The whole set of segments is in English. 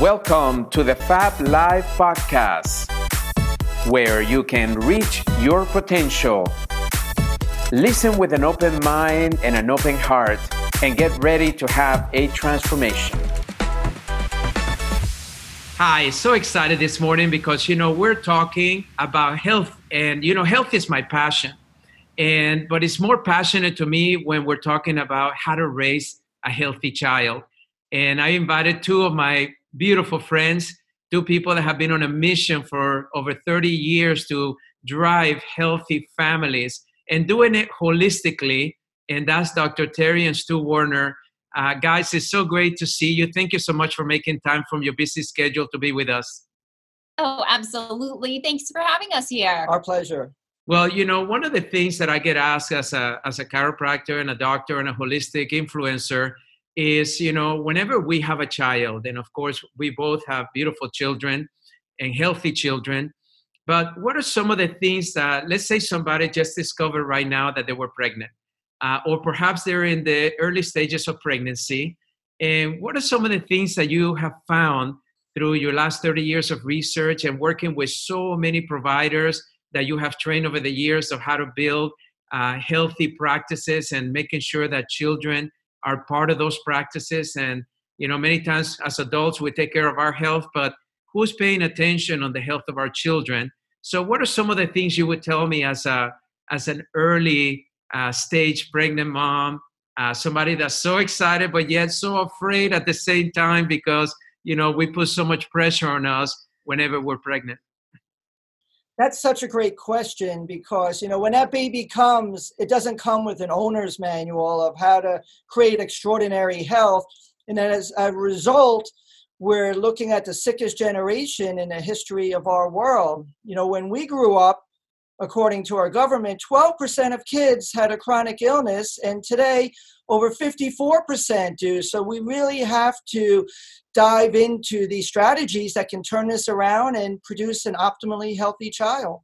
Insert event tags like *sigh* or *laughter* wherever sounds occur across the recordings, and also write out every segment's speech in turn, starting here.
Welcome to the Fab Life Podcast, where you can reach your potential. Listen with an open mind and an open heart, and get ready to have a transformation. Hi, so excited this morning because you know we're talking about health, and you know health is my passion, and but it's more passionate to me when we're talking about how to raise a healthy child. And I invited two of my beautiful friends, two people that have been on a mission for over 30 years to drive healthy families and doing it holistically. And that's Dr. Teri and Stu Warner. Uh, guys, it's so great to see you. Thank you so much for making time from your busy schedule to be with us. Oh, absolutely. Thanks for having us here. Our pleasure. Well, you know, one of the things that I get asked as a, as a chiropractor and a doctor and a holistic influencer is you know whenever we have a child and of course we both have beautiful children and healthy children but what are some of the things that let's say somebody just discovered right now that they were pregnant uh, or perhaps they're in the early stages of pregnancy and what are some of the things that you have found through your last 30 years of research and working with so many providers that you have trained over the years of how to build uh, healthy practices and making sure that children are part of those practices. And you know many times as adults we take care of our health but who's paying attention on the health of our children? So what are some of the things you would tell me as a as an early uh, stage pregnant mom uh, somebody that's so excited but yet so afraid at the same time because you know we put so much pressure on us whenever we're pregnant that's such a great question because you know when that baby comes it doesn't come with an owner's manual of how to create extraordinary health. And as a result we're looking at the sickest generation in the history of our world. You know when we grew up according to our government 12% of kids had a chronic illness and today over 54% do. So we really have to dive into these strategies that can turn this around and produce an optimally healthy child.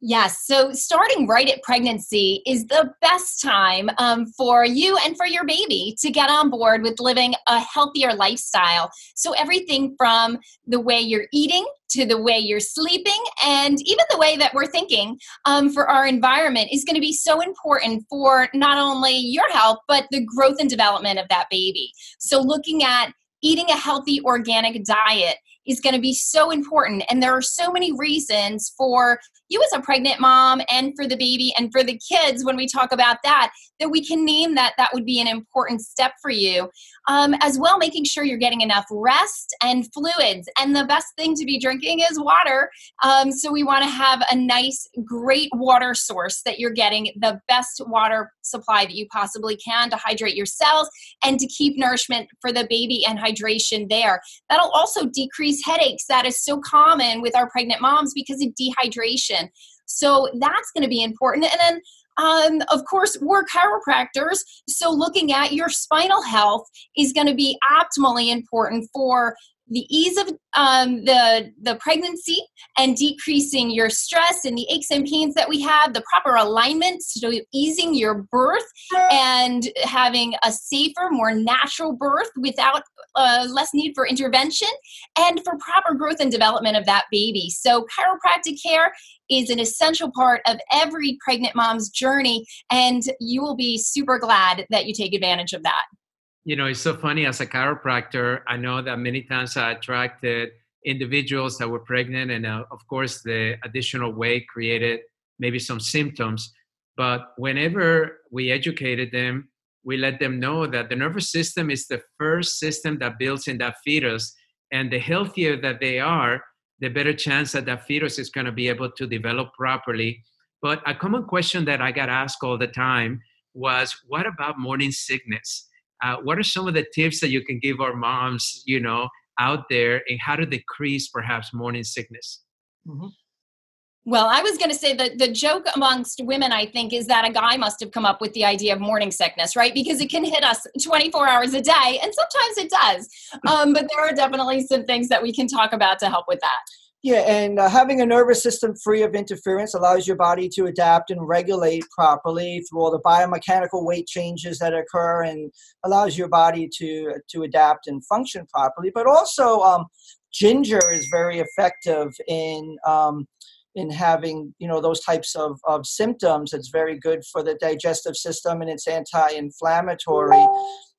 Yes. So starting right at pregnancy is the best time um, for you and for your baby to get on board with living a healthier lifestyle. So everything from the way you're eating to the way you're sleeping and even the way that we're thinking um, for our environment is going to be so important for not only your health but the growth and development of that baby. So looking at eating a healthy organic diet is going to be so important. And there are so many reasons for you as a pregnant mom and for the baby and for the kids when we talk about that, that we can name that that would be an important step for you. Um, as well, making sure you're getting enough rest and fluids. And the best thing to be drinking is water. Um, so we want to have a nice, great water source that you're getting the best water supply that you possibly can to hydrate your cells and to keep nourishment for the baby and hydration there. That'll also decrease headaches that is so common with our pregnant moms because of dehydration. So that's going to be important. And then um, of course, we're chiropractors, so looking at your spinal health is going to be optimally important for the ease of um, the the pregnancy and decreasing your stress and the aches and pains that we have, the proper alignment, so easing your birth and having a safer, more natural birth without uh, less need for intervention, and for proper growth and development of that baby. So chiropractic care is an essential part of every pregnant mom's journey, and you will be super glad that you take advantage of that you know, it's so funny as a chiropractor, I know that many times I attracted individuals that were pregnant, and uh, of course, the additional weight created maybe some symptoms. But whenever we educated them, we let them know that the nervous system is the first system that builds in that fetus, and the healthier that they are, the better chance that that fetus is going to be able to develop properly. But a common question that I got asked all the time was, what about morning sickness? Uh, what are some of the tips that you can give our moms you know out there and how to decrease perhaps morning sickness mm-hmm. Well, I was going to say that the joke amongst women, I think, is that a guy must have come up with the idea of morning sickness, right? Because it can hit us 24 hours a day, and sometimes it does. *laughs* Um, but there are definitely some things that we can talk about to help with that. Yeah, and uh, having a nervous system free of interference allows your body to adapt and regulate properly through all the biomechanical weight changes that occur, and allows your body to to adapt and function properly. But also, um, ginger is very effective in um, in having you know those types of, of symptoms. It's very good for the digestive system, and it's anti-inflammatory.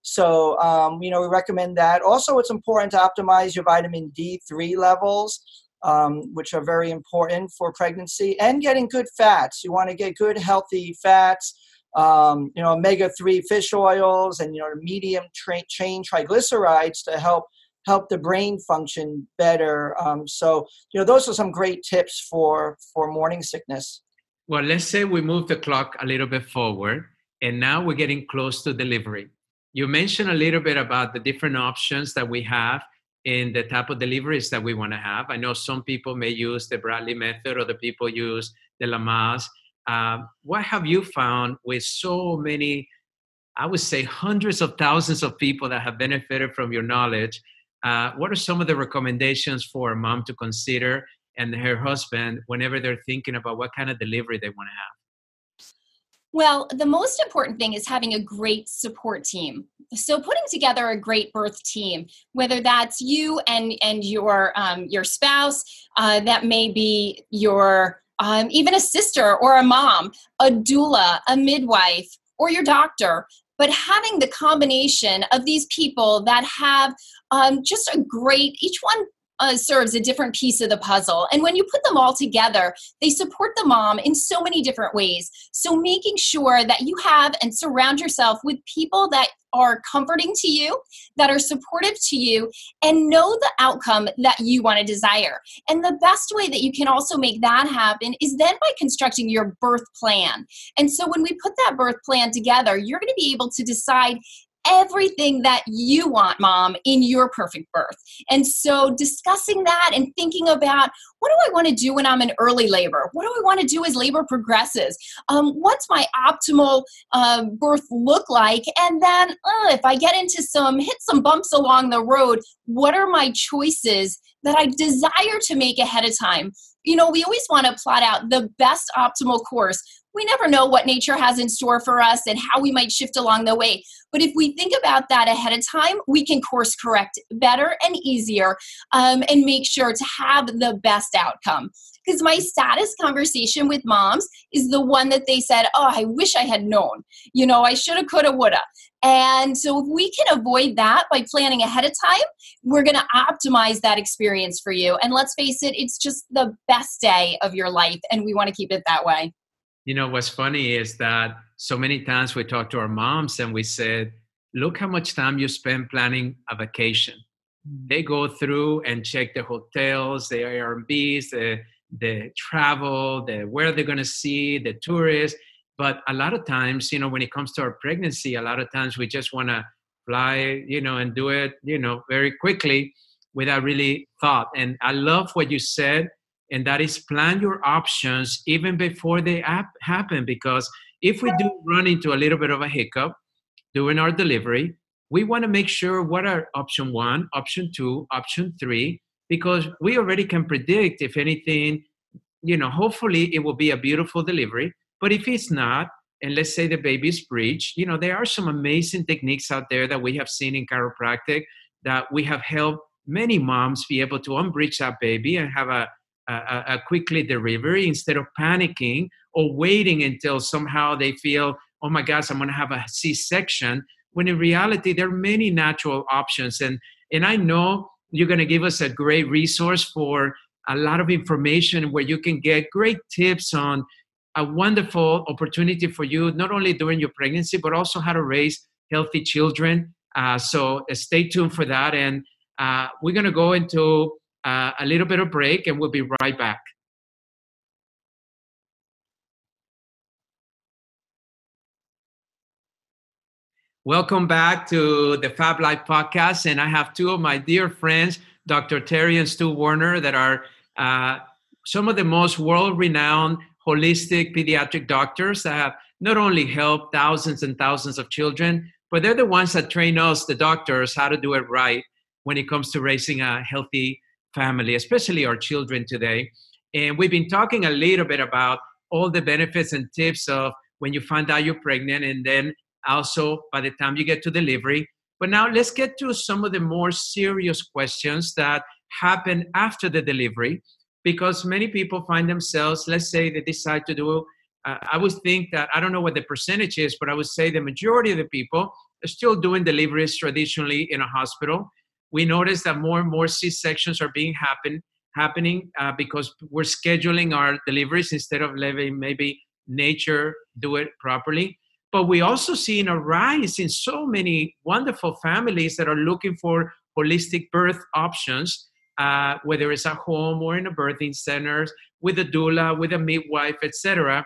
So, um, you know, we recommend that. Also, it's important to optimize your vitamin D3 levels um, which are very important for pregnancy, and getting good fats. You want to get good, healthy fats. Um, you know, omega-3 fish oils and you know medium tra- chain triglycerides to help help the brain function better. Um, so, you know, those are some great tips for for morning sickness. Well, let's say we move the clock a little bit forward, and now we're getting close to delivery. You mentioned a little bit about the different options that we have in the type of deliveries that we want to have. I know some people may use the Bradley method, other people use the Lamaze. Uh, what have you found with so many, I would say hundreds of thousands of people that have benefited from your knowledge? Uh, what are some of the recommendations for a mom to consider and her husband whenever they're thinking about what kind of delivery they want to have? Well, the most important thing is having a great support team. So, putting together a great birth team, whether that's you and and your um, your spouse, uh, that may be your um, even a sister or a mom, a doula, a midwife, or your doctor. But having the combination of these people that have um, just a great, each one uh, serves a different piece of the puzzle. And when you put them all together, they support the mom in so many different ways. So making sure that you have and surround yourself with people that are comforting to you, that are supportive to you, and know the outcome that you want to desire. And the best way that you can also make that happen is then by constructing your birth plan. And so when we put that birth plan together, you're going to be able to decide everything that you want, mom, in your perfect birth. And so discussing that and thinking about what do I want to do when I'm in early labor? What do I want to do as labor progresses? Um, what's my optimal uh, birth look like? And then uh, if I get into some, hit some bumps along the road, what are my choices that I desire to make ahead of time? You know, we always want to plot out the best optimal course we never know what nature has in store for us and how we might shift along the way. But if we think about that ahead of time, we can course correct better and easier um, and make sure to have the best outcome. Because my status conversation with moms is the one that they said, Oh, I wish I had known. You know, I shoulda, coulda, woulda. And so if we can avoid that by planning ahead of time, we're going to optimize that experience for you. And let's face it, it's just the best day of your life, and we want to keep it that way you know what's funny is that so many times we talk to our moms and we said look how much time you spend planning a vacation. Mm. they go through and check the hotels the airbnbs the the travel the where they're going to see the tourists. But a lot of times you know when it comes to our pregnancy a lot of times we just want to fly you know and do it you know very quickly without really thought. And i love what you said and that is plan your options even before they happen because if we do run into a little bit of a hiccup during our delivery we want to make sure what are option one option two option three because we already can predict if anything you know hopefully it will be a beautiful delivery. But if it's not and let's say the baby is breached you know there are some amazing techniques out there that we have seen in chiropractic that we have helped many moms be able to unbreach that baby and have a a quickly delivery instead of panicking or waiting until somehow they feel, oh my gosh, I'm going to have a C-section. When in reality, there are many natural options, and and I know you're going to give us a great resource for a lot of information where you can get great tips on a wonderful opportunity for you, not only during your pregnancy, but also how to raise healthy children. Uh, so uh, stay tuned for that. And uh, we're going to go into uh, a little bit of break and we'll be right back. Welcome back to the Fab Life podcast. And I have two of my dear friends, Dr. Teri and Stu Warner, that are uh, some of the most world renowned holistic pediatric doctors that have not only helped thousands and thousands of children, but they're the ones that train us, the doctors, how to do it right when it comes to raising a healthy family, especially our children today. And we've been talking a little bit about all the benefits and tips of when you find out you're pregnant and then also by the time you get to delivery. But now let's get to some of the more serious questions that happen after the delivery because many people find themselves, let's say they decide to do, uh, I would think that, I don't know what the percentage is, but I would say the majority of the people are still doing deliveries traditionally in a hospital. We notice that more and more C sections are being happen, happening uh, because we're scheduling our deliveries instead of letting maybe nature do it properly. But we also see a rise in so many wonderful families that are looking for holistic birth options uh, whether it's at home or in a birthing center, with a doula, with a midwife, etc.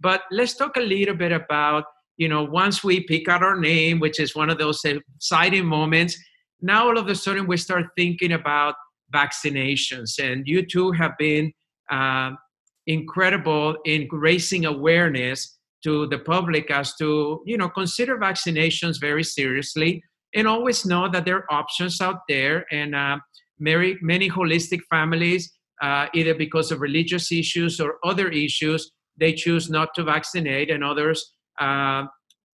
But let's talk a little bit about, you know, once we pick out our name, which is one of those exciting moments, now all of a sudden we start thinking about vaccinations. And you two have been uh, incredible in raising awareness to the public as to, you know, consider vaccinations very seriously and always know that there are options out there. And uh, many, many holistic families, uh, either because of religious issues or other issues, they choose not to vaccinate, and others uh,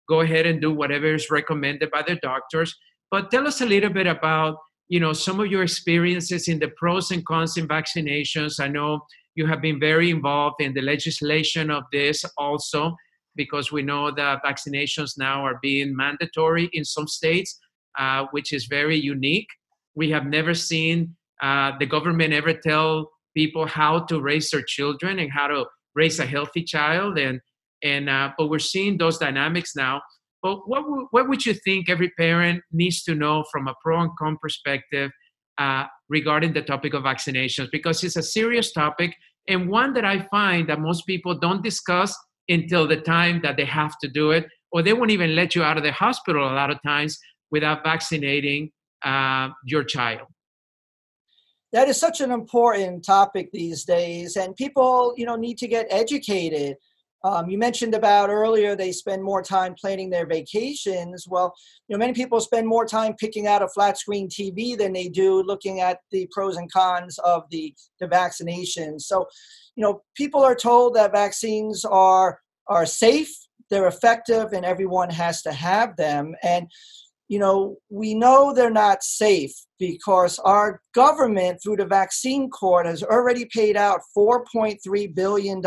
go ahead and do whatever is recommended by their doctors. But tell us a little bit about you know some of your experiences in the pros and cons in vaccinations. I know you have been very involved in the legislation of this also because we know that vaccinations now are being mandatory in some states, uh, which is very unique. We have never seen uh, the government ever tell people how to raise their children and how to raise a healthy child. And and uh, but we're seeing those dynamics now. But what w- what would you think every parent needs to know from a pro and con perspective uh, regarding the topic of vaccinations? Because it's a serious topic and one that I find that most people don't discuss until the time that they have to do it, or they won't even let you out of the hospital a lot of times without vaccinating uh, your child that is such an important topic these days and people you know need to get educated um, you mentioned about earlier they spend more time planning their vacations. Well you know many people spend more time picking out a flat screen tv than they do looking at the pros and cons of the the vaccinations. So you know people are told that vaccines are are safe they're effective and everyone has to have them. And you know, we know they're not safe because our government, through the vaccine court, has already paid out $4.3 billion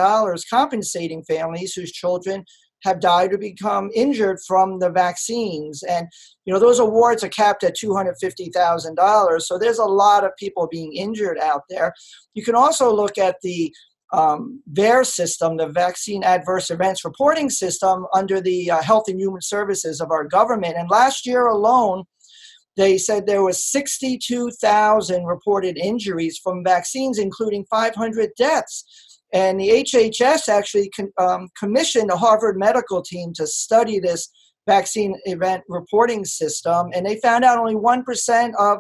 compensating families whose children have died or become injured from the vaccines. And, you know, those awards are capped at $250,000. So there's a lot of people being injured out there. You can also look at the um, VAERS system, the Vaccine Adverse Events Reporting System, under the uh, Health and Human Services of our government. And last year alone, they said there was 62,000 reported injuries from vaccines, including 500 deaths. And the HHS actually con- um, commissioned a Harvard medical team to study this vaccine event reporting system, and they found out only 1% of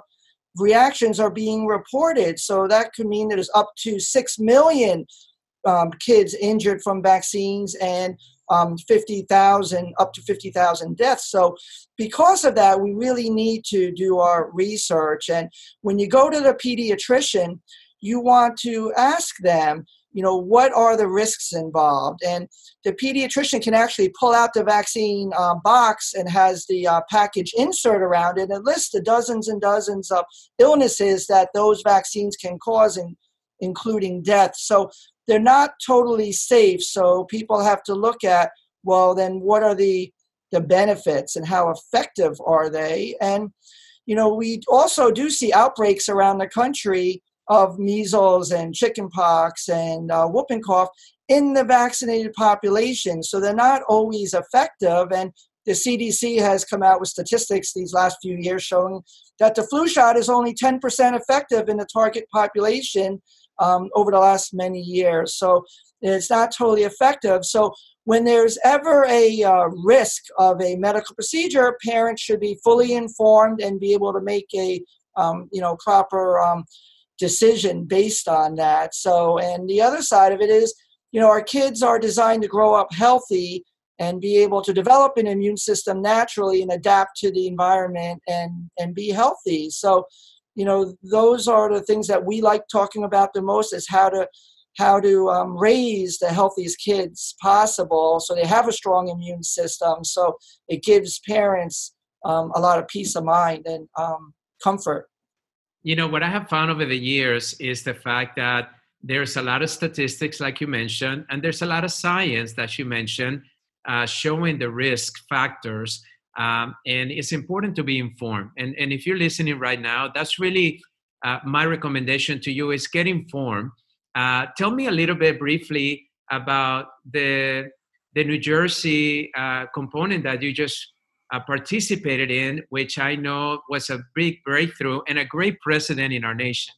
reactions are being reported. So that could mean there's up to 6 million um, kids injured from vaccines and um, 50,000, up to 50,000 deaths. So, because of that, we really need to do our research. And when you go to the pediatrician, you want to ask them, you know, what are the risks involved? And the pediatrician can actually pull out the vaccine uh, box and has the uh, package insert around it and lists the dozens and dozens of illnesses that those vaccines can cause, in, including death. So they're not totally safe. So people have to look at, well, then what are the the benefits and how effective are they? And you know, we also do see outbreaks around the country of measles and chickenpox and uh, whooping cough in the vaccinated population. So they're not always effective. And the CDC has come out with statistics these last few years showing that the flu shot is only 10% effective in the target population um, over the last many years. So it's not totally effective. So when there's ever a uh, risk of a medical procedure, parents should be fully informed and be able to make a um, you know proper um, decision based on that. So, and the other side of it is, you know, our kids are designed to grow up healthy and be able to develop an immune system naturally and adapt to the environment and and be healthy. So, you know those are the things that we like talking about the most is how to how to um, raise the healthiest kids possible so they have a strong immune system so it gives parents um, a lot of peace of mind and um, comfort you know what i have found over the years is the fact that there's a lot of statistics like you mentioned and there's a lot of science that you mentioned uh, showing the risk factors um, and it's important to be informed. And, and if you're listening right now that's really uh, my recommendation to you is get informed. Uh, tell me a little bit briefly about the the New Jersey uh, component that you just uh, participated in, which I know was a big breakthrough and a great precedent in our nation.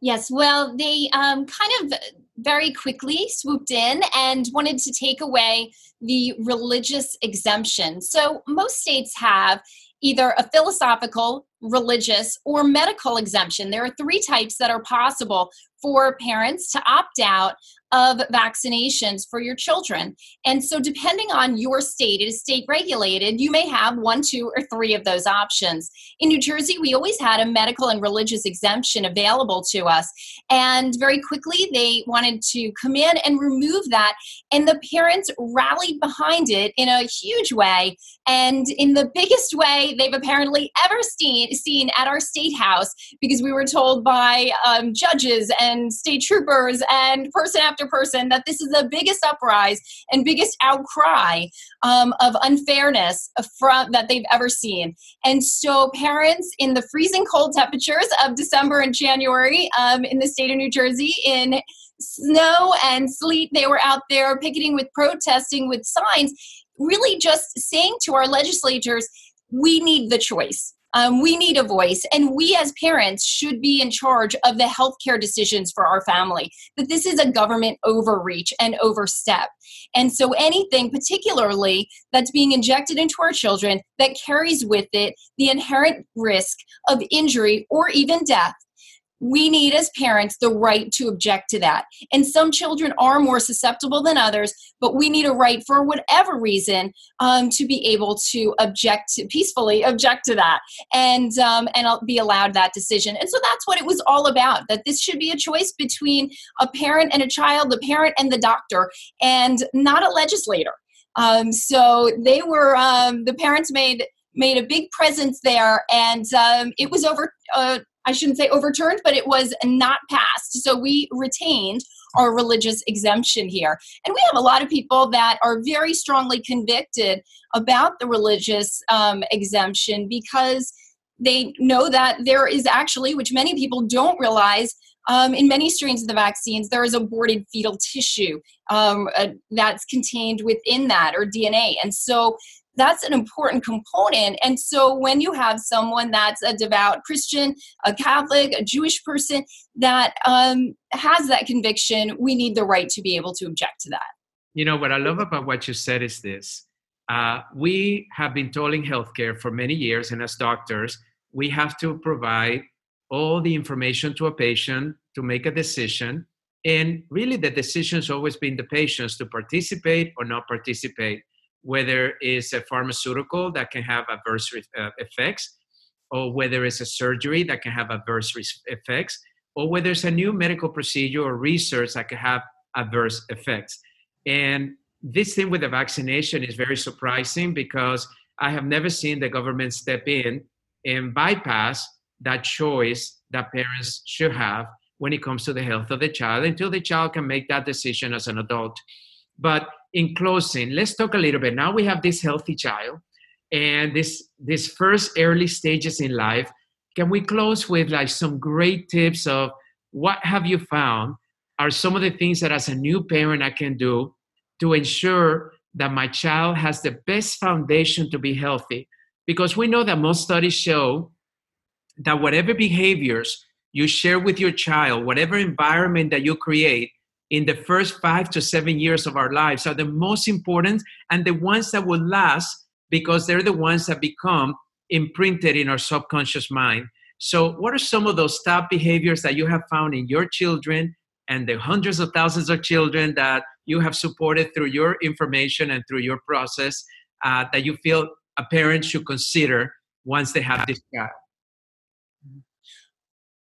Yes, well, they um, kind of very quickly swooped in and wanted to take away the religious exemption. So most states have either a philosophical, religious, or medical exemption. There are three types that are possible for parents to opt out of vaccinations for your children. And so, depending on your state, it is state regulated, you may have one, two, or three of those options. In New Jersey, we always had a medical and religious exemption available to us. And very quickly, they wanted to come in and remove that. And the parents rallied behind it in a huge way and in the biggest way they've apparently ever seen, seen at our state house because we were told by um, judges and state troopers and person after person that this is the biggest uprise and biggest outcry um, of unfairness from, that they've ever seen. And so parents in the freezing cold temperatures of December and January um, in the state of New Jersey in snow and sleet. They were out there picketing with protesting with signs really just saying to our legislators, we need the choice. Um, we need a voice, and we as parents should be in charge of the healthcare decisions for our family. That this is a government overreach and overstep. And so, anything, particularly that's being injected into our children, that carries with it the inherent risk of injury or even death, we need as parents the right to object to that. And some children are more susceptible than others, but we need a right for whatever reason um, to be able to object to, peacefully object to that and um, and be allowed that decision. And so that's what it was all about. That this should be a choice between a parent and a child, the parent and the doctor, and not a legislator. Um, so they were um, the parents made made a big presence there, and um, it was over. Uh, I shouldn't say overturned, but it was not passed. So we retained our religious exemption here. And we have a lot of people that are very strongly convicted about the religious um, exemption because they know that there is actually, which many people don't realize, um, in many strains of the vaccines, there is aborted fetal tissue um, uh, that's contained within that or DNA. And so that's an important component. And so when you have someone that's a devout Christian, a Catholic, a Jewish person that um, has that conviction, we need the right to be able to object to that. You know, what I love about what you said is this. Uh, we have been told in healthcare for many years, and as doctors, we have to provide all the information to a patient to make a decision. And really, the decision's always been the patient's to participate or not participate whether it's a pharmaceutical that can have adverse uh, effects, or whether it's a surgery that can have adverse effects, or whether it's a new medical procedure or research that can have adverse effects. And this thing with the vaccination is very surprising because I have never seen the government step in and bypass that choice that parents should have when it comes to the health of the child until the child can make that decision as an adult. But in closing, let's talk a little bit. Now we have this healthy child and this this first early stages in life. Can we close with like some great tips of what have you found are some of the things that as a new parent I can do to ensure that my child has the best foundation to be healthy? Because we know that most studies show that whatever behaviors you share with your child, whatever environment that you create, in the first five to seven years of our lives are the most important and the ones that will last because they're the ones that become imprinted in our subconscious mind. So, what are some of those top behaviors that you have found in your children and the hundreds of thousands of children that you have supported through your information and through your process uh, that you feel a parent should consider once they have this child?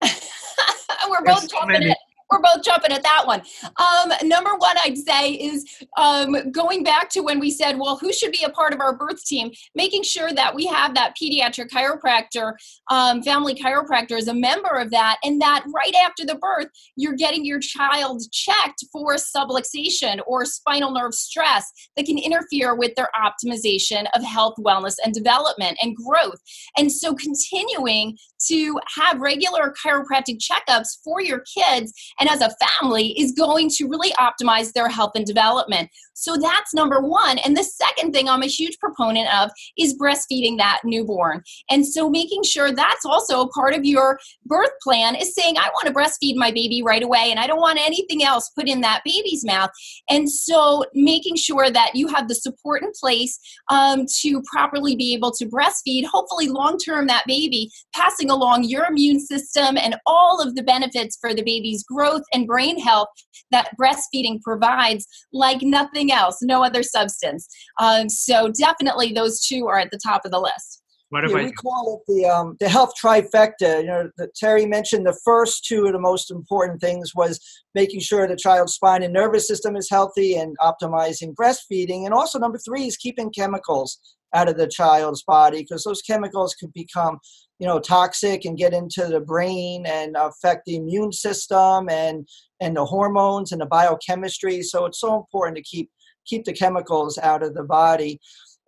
*laughs* we're both jumping it we're both jumping at that one. Um, number one, I'd say is um, going back to when we said, well, who should be a part of our birth team? Making sure that we have that pediatric chiropractor, um, family chiropractor as a member of that, and that right after the birth, you're getting your child checked for subluxation or spinal nerve stress that can interfere with their optimization of health, wellness, and development and growth. And so continuing to have regular chiropractic checkups for your kids and as a family is going to really optimize their health and development. So that's number one. And the second thing I'm a huge proponent of is breastfeeding that newborn. And so making sure that's also a part of your birth plan is saying, I want to breastfeed my baby right away and I don't want anything else put in that baby's mouth. And so making sure that you have the support in place um, to properly be able to breastfeed, hopefully long term, that baby passing along your immune system and all of the benefits for the baby's growth and brain health that breastfeeding provides like nothing nothing else, no other substance. Um, so definitely those two are at the top of the list. What yeah, we call it the um, the health trifecta. You know, the, Teri mentioned the first two of the most important things was making sure the child's spine and nervous system is healthy and optimizing breastfeeding, and also number three is keeping chemicals out of the child's body because those chemicals could become you know toxic and get into the brain and affect the immune system and and the hormones and the biochemistry so it's so important to keep keep the chemicals out of the body.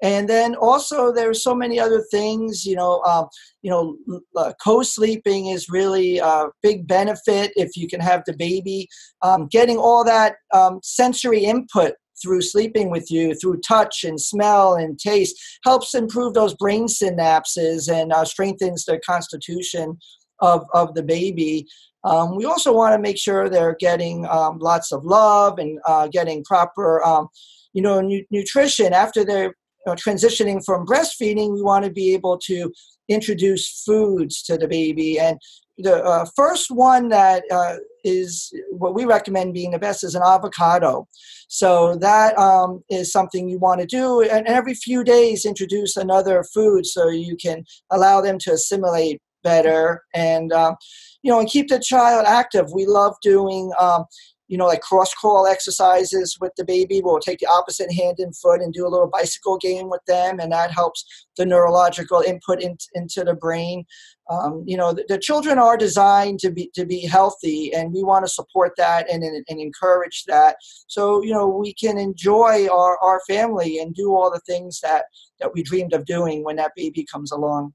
And then also there's so many other things you know um, you know uh, co-sleeping is really a big benefit if you can have the baby. Um, getting all that um, sensory input through sleeping with you through touch and smell and taste helps improve those brain synapses and uh, strengthens the constitution of, of the baby um, we also want to make sure they're getting um, lots of love and uh, getting proper um, you know nu- nutrition after they're know, transitioning from breastfeeding, we want to be able to introduce foods to the baby. And the uh, first one that uh, is what we recommend being the best is an avocado. So that um, is something you want to do, and every few days introduce another food so you can allow them to assimilate better and um, you know and keep the child active. We love doing um, you know, like cross crawl exercises with the baby. We'll take the opposite hand and foot and do a little bicycle game with them, and that helps the neurological input in, into the brain. Um, you know, the, the, children are designed to be to be healthy, and we want to support that and, and, and encourage that. So you know, we can enjoy our, our family and do all the things that that we dreamed of doing when that baby comes along.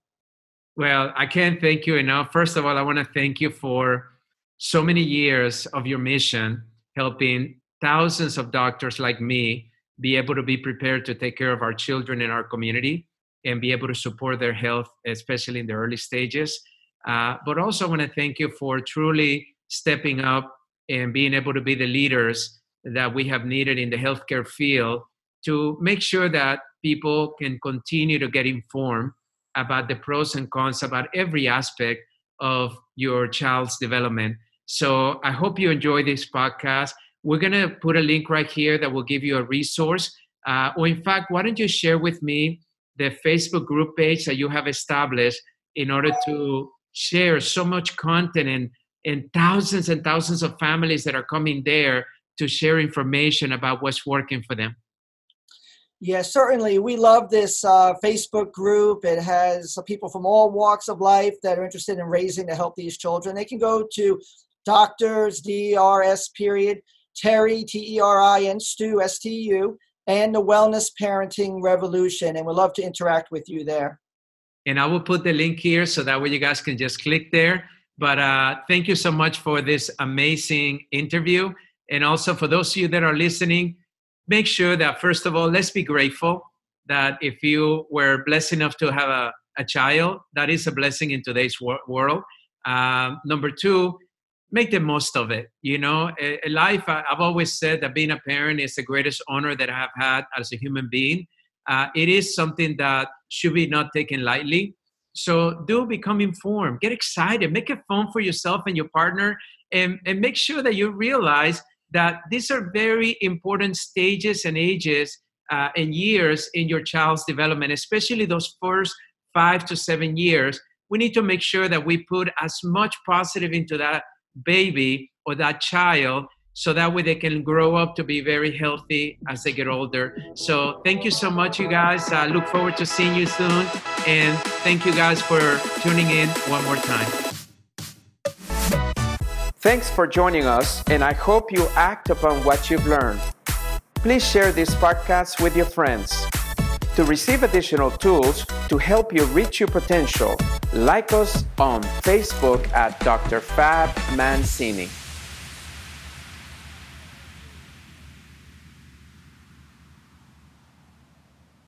Well, I can't thank you enough. First of all, I want to thank you for so many years of your mission helping thousands of doctors like me be able to be prepared to take care of our children in our community and be able to support their health, especially in the early stages. Uh, but also, I want to thank you for truly stepping up and being able to be the leaders that we have needed in the healthcare field to make sure that people can continue to get informed about the pros and cons about every aspect of your child's development so I hope you enjoy this podcast. We're going to put a link right here that will give you a resource. Uh, or, in fact, why don't you share with me the Facebook group page that you have established in order to share so much content and, and thousands and thousands of families that are coming there to share information about what's working for them? Yeah, certainly. We love this uh, Facebook group. It has people from all walks of life that are interested in raising to help these children. They can go to doctors, D-R-S period, Teri, T-E-R-I-N, Stu, S-T-U, and the Wellness Parenting Revolution. And we'd love to interact with you there. And I will put the link here so that way you guys can just click there. But uh, thank you so much for this amazing interview. And also for those of you that are listening, make sure that first of all, let's be grateful that if you were blessed enough to have a, a child, that is a blessing in today's wor- world. Um, number two, make the most of it. You know, a, a life, I, have always said that being a parent is the greatest honor that I have had as a human being. Uh, it is something that should be not taken lightly. So do become informed, get excited, make it fun for yourself and your partner, and, and make sure that you realize that these are very important stages and ages uh, and years in your child's development, especially those first five to seven years. We need to make sure that we put as much positive into that baby or that child so that way they can grow up to be very healthy as they get older. So thank you so much, you guys. I look forward to seeing you soon. And thank you guys for tuning in one more time. Thanks for joining us, and I hope you act upon what you've learned. Please share this podcast with your friends. To receive additional tools to help you reach your potential, like us on Facebook at Dr. Fab Mancini.